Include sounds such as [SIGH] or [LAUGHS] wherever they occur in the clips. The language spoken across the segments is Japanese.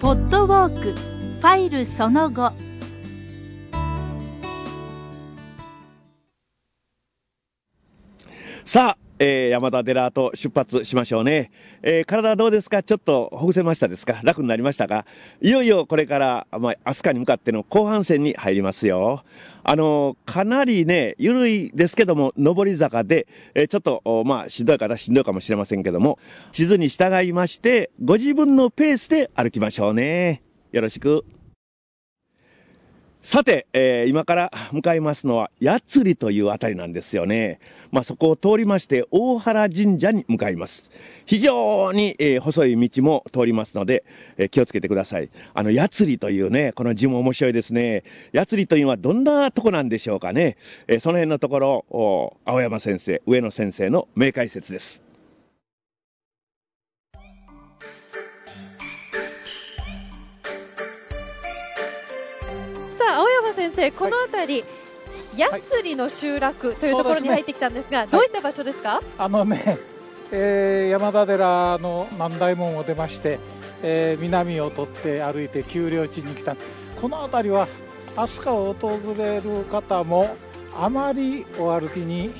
ポッドウォークファイルその後さあ、えー、山田寺と出発しましょうね。えー、体どうですか？ちょっとほぐせましたですか？楽になりましたか？いよいよこれから、まあ、飛鳥に向かっての後半戦に入りますよ。あのー、かなりね、ゆるいですけども、上り坂で、えー、ちょっと、まあ、しんどい方しんどいかもしれませんけども、地図に従いまして、ご自分のペースで歩きましょうね。よろしく。さて、えー、今から向かいますのは、八つりというあたりなんですよね。まあ、そこを通りまして、大原神社に向かいます。非常に、えー、細い道も通りますので、えー、気をつけてください。あの、八つりというね、この字も面白いですね。八つりというのはどんなとこなんでしょうかね。えー、その辺のところ、青山先生、上野先生の名解説です。先生、この辺り、八つの集落というところに入ってきたんですが、どういった場所ですか、あのね、えー、山田寺の南大門を出まして、えー、南を取って歩いて丘陵地に来た。この辺りは飛鳥を訪れる方もあまりお歩きに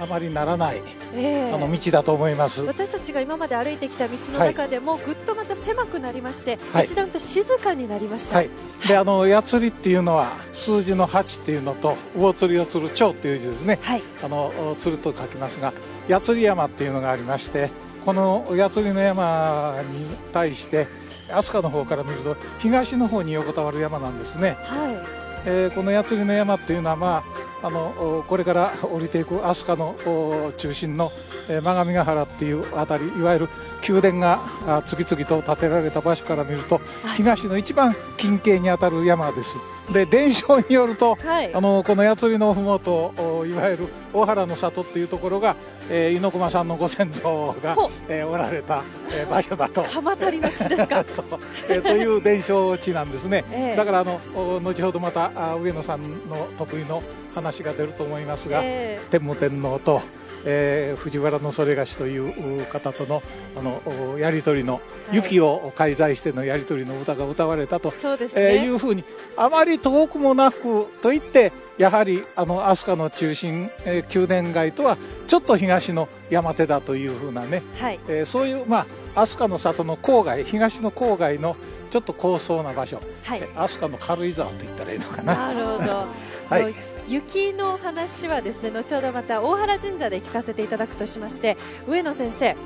あまりならない、えー、あの道だと思います。私たちが今まで歩いてきた道の中でも、ぐっとまた狭くなりまして、はい、一段と静かになりました、はい、であの矢釣りっていうのは数字の8っていうのと魚釣りを釣る蝶っていう字ですね、はい、あの釣ると書きますが矢釣山っていうのがありましてこの矢釣の山に対して飛鳥の方から見ると東の方に横たわる山なんですね、はい。えー、この矢釣の山っていうのはまああのこれから降りていく飛鳥の中心の真上ヶ原っていうあたりいわゆる宮殿が次々と建てられた場所から見ると、東の一番近景にあたる山ですで伝承によると、はい、あのこの八つのふもといわゆる大原の里っていうところが、えー、猪駒さんのご先祖が、えー、おられた、えー、場所だと。鎌足りの地ですか？[LAUGHS] そう、えー、という伝承地なんですね、えー、だからあの後ほどまた上野さんの得意の話が出ると思いますが、えー、天武天皇とえー、藤原のそれがしという方とのあのやり取りの、雪を介在してのやり取りの歌が歌われたと、そうですね、えー、いうふうにあまり遠くもなくと言ってやはりあの飛鳥の中心、えー、宮殿街とはちょっと東の山手だというふうなね、はい。えー、そういうまあ飛鳥の里の郊外東の郊外のちょっと高層な場所、はい、飛鳥の軽井沢と言ったらいいのかな。なるほど。[LAUGHS] はい雪の話はですね後ほどまた大原神社で聞かせていただくとしまして上野先生、はい、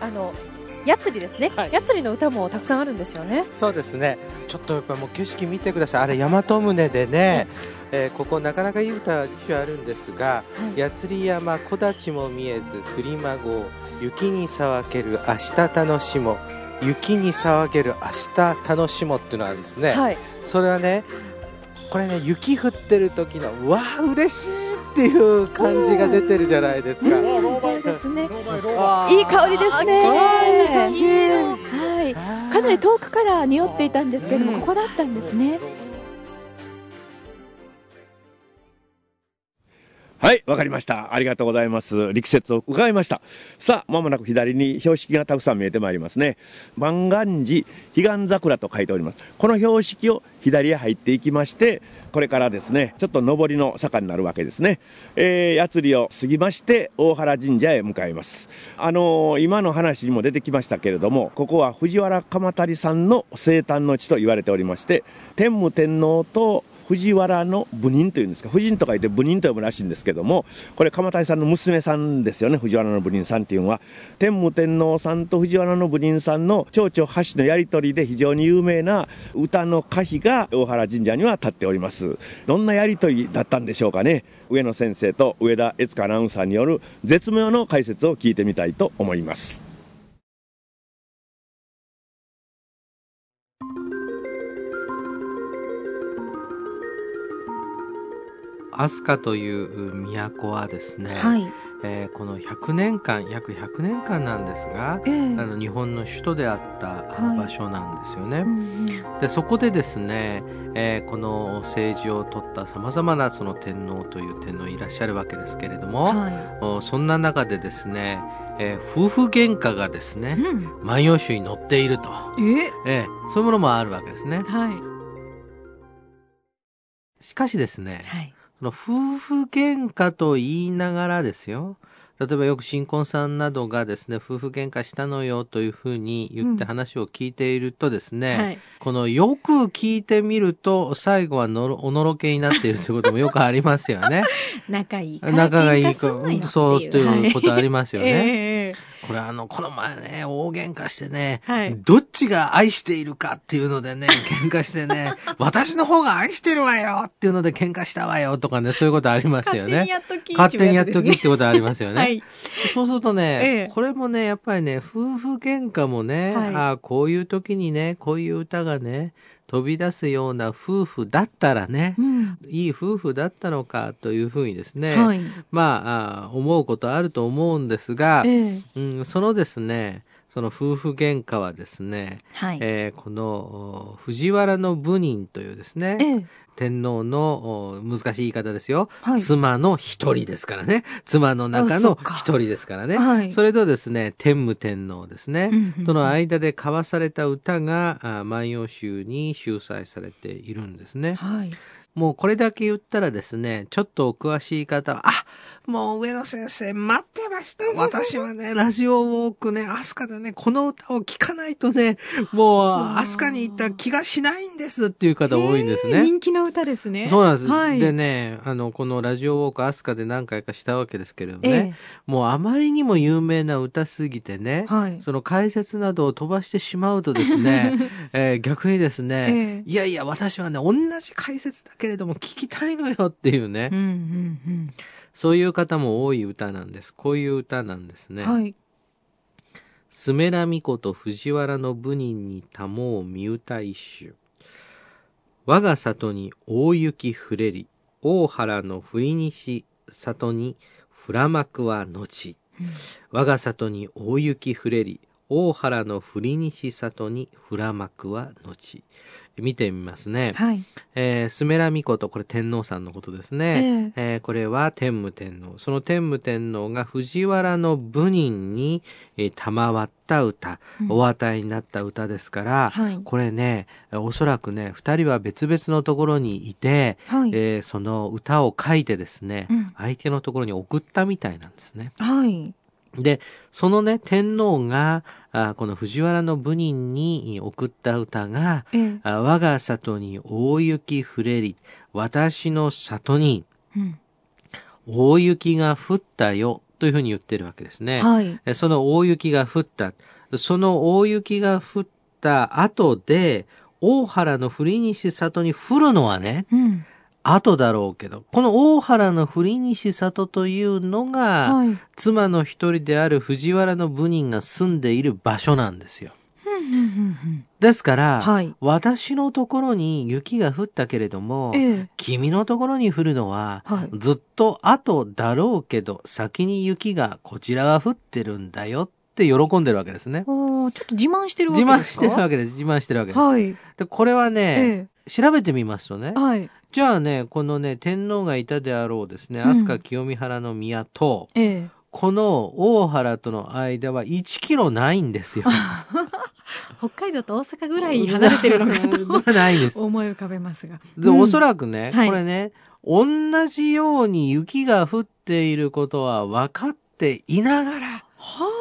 あのやつりですね、はい、やつりの歌もたくさんあるんですよね。そうですね。ちょっとやっぱもう景色見てください。あれ大和宗でね、えー、ここなかなかいい歌実はあるんですが「やつり山木立も見えず振りまごう雪に騒げる明日楽しも」雪に騒げる明日楽しもっていうのがあるんですね、はい、それはねこれね雪降ってる時のうわあ嬉しいっていう感じが出てるじゃないですか。そうですね。いい香りですね。はい。かなり遠くから匂っていたんですけれども、ここだったんですね。はい、わかりました。ありがとうございます。力説を伺いました。さあ、まもなく左に標識がたくさん見えてまいりますね。万願寺彼岸桜と書いております。この標識を左へ入っていきまして、これからですね、ちょっと上りの坂になるわけですね。えー、やつりを過ぎまして、大原神社へ向かいます。あのー、今の話にも出てきましたけれども、ここは藤原鎌足さんの生誕の地と言われておりまして、天武天皇と藤原の部人というんですか、夫人と書いて部人と呼ぶらしいんですけども、これ、鎌谷さんの娘さんですよね、藤原の部人さんっていうのは。天武天皇さんと藤原の部人さんの蝶々橋のやり取りで非常に有名な歌の歌碑が大原神社には立っております。どんなやり取りだったんでしょうかね。上野先生と上田悦子アナウンサーによる絶妙の解説を聞いてみたいと思います。飛鳥という都はですね、はい、えー、この100年間約100年間なんですが、えー、あの日本の首都であった場所なんですよね。はいうんうん、でそこでですね、えー、この政治を取ったさまざまなその天皇という天皇いらっしゃるわけですけれども、はい、そんな中でですねえー夫婦喧嘩がですね、うん。万葉集に載っていると。え？ええそういうものもあるわけですね。はい。しかしですね、はい。その夫婦喧嘩と言いながらですよ。例えばよく新婚さんなどがですね、夫婦喧嘩したのよというふうに言ってうん話を聞いているとですね、はい。このよく聞いてみると、最後はのろおのろけになっているということもよくありますよね。[LAUGHS] 仲いいから仲がいい喧嘩かすんなよっていうそうということありますよね。ええこれあの、この前ね、大喧嘩してね、はいどっちが愛しているかっていうのでね、[LAUGHS] 喧嘩してね、私の方が愛してるわよっていうので喧嘩したわよとかね、そういうことありますよね。勝手にやっとき勝手にやっときってことありますよね。はい。そうするとね、ええこれもね、やっぱりね、夫婦喧嘩もね、はいああ、こういう時にね、こういう歌がね、飛び出すような夫婦だったらね、うん。いい夫婦だったのかというふうにですね、はい。まああ、思うことあると思うんですが、ええうん、そのですね、その夫婦喧嘩はですね、はい。えーこのお藤原の部人というですね、ええ。天皇のお難しい言い方ですよ、はい。妻の一人ですからね。妻の中の一人ですからね、はい。それとですね天武天皇ですね、うんうんとの間で交わされた歌があ万葉集に収載されているんですね。はい。もうこれだけ言ったらですね、ちょっとお詳しい方は、あもう上野先生待ってました。私はね、ラジオウォークね、アスカでね、この歌を聴かないとね、もうアスカに行った気がしないんですっていう方多いんですね。人気の歌ですね。そうなんです。はい。でね、あの、このラジオウォークアスカで何回かしたわけですけれどもえね、もうあまりにも有名な歌すぎてね、えはい。その解説などを飛ばしてしまうとですね、[LAUGHS] えー逆にですね、えいやいや、私はね、同じ解説だけれども聞きたいのよっていうね、うんうんそういう方も多い歌なんです。こういう歌なんですね。うん。はい。スメラミコと藤原の部人にたもう見歌一首。我が里に大雪降れり、大原の振り西里に降らまくは後。我が里に大雪降れり、大原の振り西里に降らまくは後。見てみますね。はい。えー、スメラミコと、これ天皇さんのことですね。えーこれは天武天皇。その天武天皇が藤原の部人に、えー賜った歌、うんお与えになった歌ですから、はいこれね、えーおそらくね、二人は別々のところにいて、はい。えーその歌を書いてですね、うん相手のところに送ったみたいなんですね。はい。で、そのね、天皇が、あこの藤原の部人に送った歌が、え我が里に大雪降れり、私の里にうん。大雪が降ったよ、というふうに言ってるわけですね。はい。えその大雪が降った。その大雪が降った後で、大原の振西里に降るのはね、うん。後だろうけど、この大原の振西里というのが、はい。妻の一人である藤原の部人が住んでいる場所なんですよ。ですから、はい私のところに雪が降ったけれども、うん。ええ。君のところに降るのは、はいずっと後だろうけど、先に雪がこちらは降ってるんだよって喜んでるわけですね。ちょっと自慢してるわけ自慢ですか？してるわけです。自慢してるわけです。はい。でこれはね、え調べてみますとねえ。、はい。じゃあね、このね、天皇がいたであろうですね、うん飛鳥清見原の宮と、ええ。この大原との間は1キロないんですよ。[LAUGHS] 北海道と大阪ぐらい離れてるのかと [LAUGHS] ないんです。思い浮かべますが。で、うんおそらくね、はいこれね、同じように雪が降っていることは分かっていながら、はあ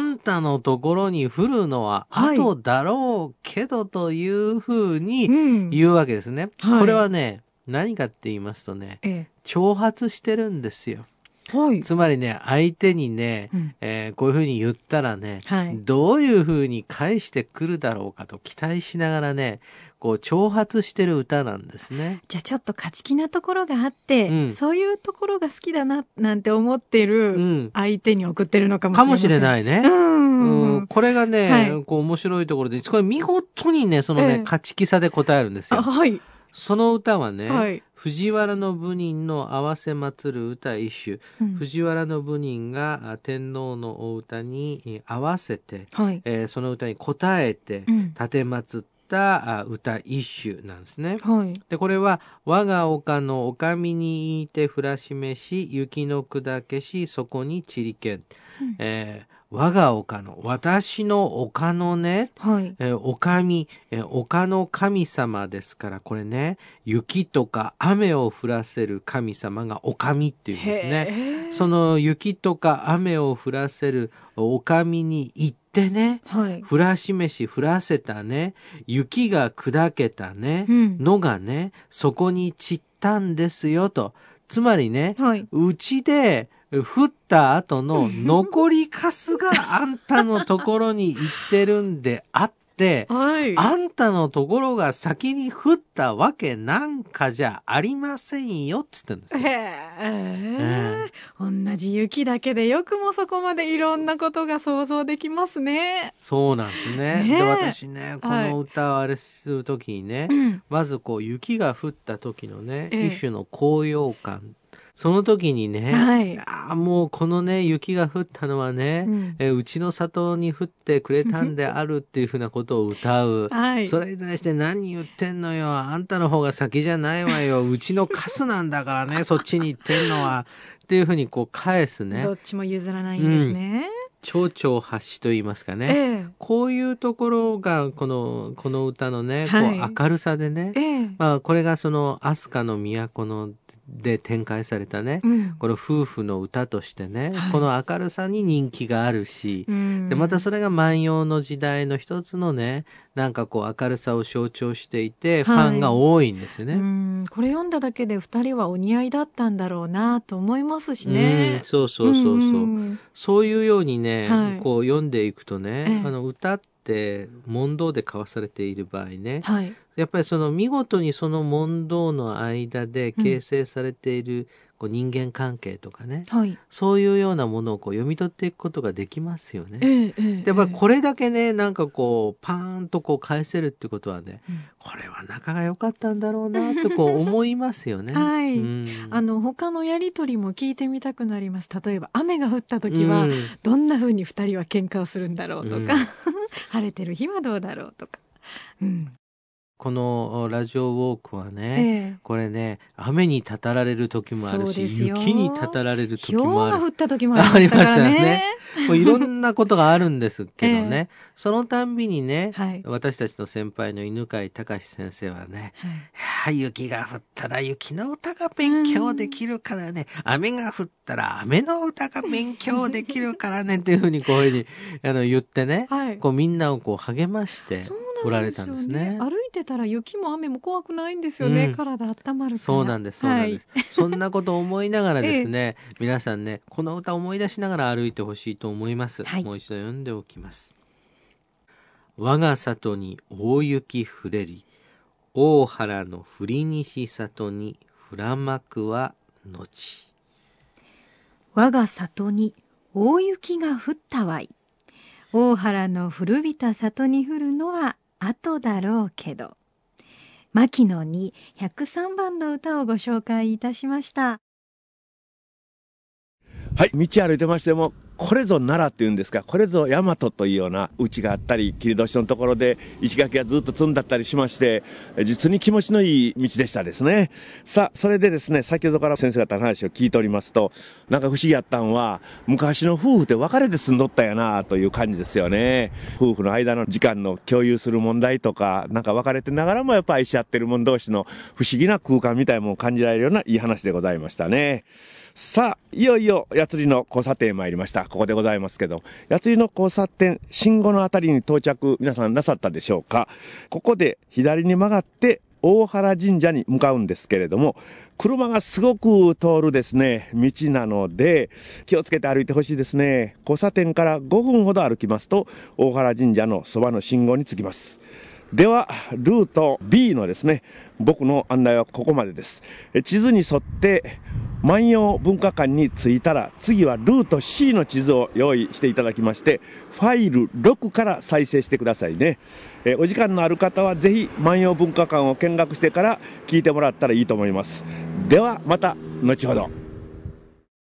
んたのところに降るのははい後だろうけどというふうあ。にん言うわけですね。はいこれはね、何かって言いますとね、え挑発してるんですよ。え。はい。つまりね、相手にね、うんえーこういうふうに言ったらね、はい。どういうふうに返してくるだろうかと期待しながらね、こう挑発してる歌なんですね。じゃあちょっと勝ち気なところがあって、うんそういうところが好きだな、なんて思ってうるん。相手に送ってるのかもしれません。かもしれないね。う。うんん、これがね、はいこう面白いところで、これ見事にね、そのね、ええ勝ち気さで答えるんですあ、よ。はい。その歌はね、はい。藤原の部人の合わせ祭る歌一首、うん藤原の部人があ天皇のお歌にえー合わせて、はい。えーその歌に応えて、うん立て祀った歌一種なんですね。はい、でこれは「我が丘の丘見にいてふらしめし雪の砕けしそこにちりけん」うん、えー我が丘の、私の丘のね、はい、えおかみ、え丘の神様ですから、これね、雪とか雨を降らせる神様がおかみっていうんですね。その雪とか雨を降らせるおかみに行ってね、はい、降らし飯降らせたね、雪が砕けたね、うん、のがね、そこに散ったんですよと。つまりね、うちで、降った後の残りカスがあんたのところに行ってるんであって、[LAUGHS] はい、あんたのところが先に降ったわけなんかじゃありませんよって言ってんですよ。へえー、同じ雪だけでよくもそこまでいろんなことが想像できますね。そうなんですね。ねで私ねこの歌をあれする時にね、はい、まずこう雪が降った時のね、えー、一種の高揚感その時にね、はい、あもうこのね、雪が降ったのはね、うん、えうちの里に降ってくれたんであるっていうふうなことを歌う。はい、それに対して何言ってんのよ。あんたの方が先じゃないわよ。うちのカスなんだからね、[LAUGHS] そっちに行ってんのは。っていうふうにこう返すね。どっちも譲らないんですね。蝶々発しと言いますかね、ええ、こういうところがこのこの歌のね、はい、こう明るさでね、え、まあ、これがその飛鳥の都ので展開されたね、うん、この夫婦の歌としてね、はい、この明るさに人気があるし、うん、でまたそれが万葉の時代の一つのねなんかこう明るさを象徴していて、ファンが多いんですよね、これ読んだだけで2人はお似合いだったんだろうなと思いますしね、そうそうそうそう、うそういうようにね、はい、こう読んでいくとね、あの歌って問答で交わされている場合ね、はい、やっぱりその見事にその問答の間で形成されている、こう人間関係とかね、はい、そういうようなものをこう読み取っていくことができますよね。えーえー、やっぱりこれだけねなんかこうパーンとこう返せるってことはね、うん、これは仲が良かったんだろうなとこう思いますよね。[LAUGHS] はい、うん、あの他のやり取りも聞いてみたくなります。例えば雨が降った時は、どんな風に二人は喧嘩をするんだろうとか、[LAUGHS] 晴れてる日はどうだろうとか。うんこのラジオウォークはね、ええ、これね雨にたたられる時もあるし雪にたたられる時もある。が降った時もありましたよね。もういろんなことがあるんですけどね、[LAUGHS] え、そのたんびにね、はい、私たちの先輩の犬飼隆先生はね、はい、雪が降ったら雪の歌が勉強できるからね、雨が降ったら雨の歌が勉強できるからね。っていうふうにこういうふうにあの言ってね、はい、こうみんなをこう励ましておられたんですね。歩いてたら雪も雨も怖くないんですよね。うん、体温まるそうなんです。そうなんです。はい、そんなことを思いながらですね、[LAUGHS] ええ、皆さんね、この歌を思い出しながら歩いてほしいと思います。はい、もう一度読んでおきます。我が里に大雪降れり、大原の降り西里に降らまくは後。我が里に大雪が降ったわい。大原の古びた里に降るのは後だろうけど。牧野に103番の歌をご紹介いたしました。はい、道歩いてましても、これぞ奈良っていうんですか、これぞ大和というような家があったり、切り通しのところで石垣がずっと積んだったりしまして、実に気持ちのいい道でしたですね。さあ、それでですね、先ほどから先生方の話を聞いておりますと、なんか不思議やったんは、昔の夫婦って別れて住んどったやなという感じですよね。夫婦の間の時間の共有する問題とか、なんか別れてながらもやっぱ愛し合ってる者同士の不思議な空間みたいなものを感じられるようないい話でございましたね。さあ、いよいよ、やつりの交差点参りました。ここでございますけど、やつりの交差点、信号のあたりに到着、皆さんなさったでしょうかここで左に曲がって、大原神社に向かうんですけれども、車がすごく通るですね、道なので、気をつけて歩いてほしいですね。交差点から5分ほど歩きますと、大原神社のそばの信号に着きます。では、ルート B のですね、僕の案内はここまでです。地図に沿って万葉文化館に着いたら、次はルート C の地図を用意していただきまして、ファイル6から再生してくださいね。えお時間のある方はぜひ万葉文化館を見学してから聞いてもらったらいいと思います。では、また後ほど。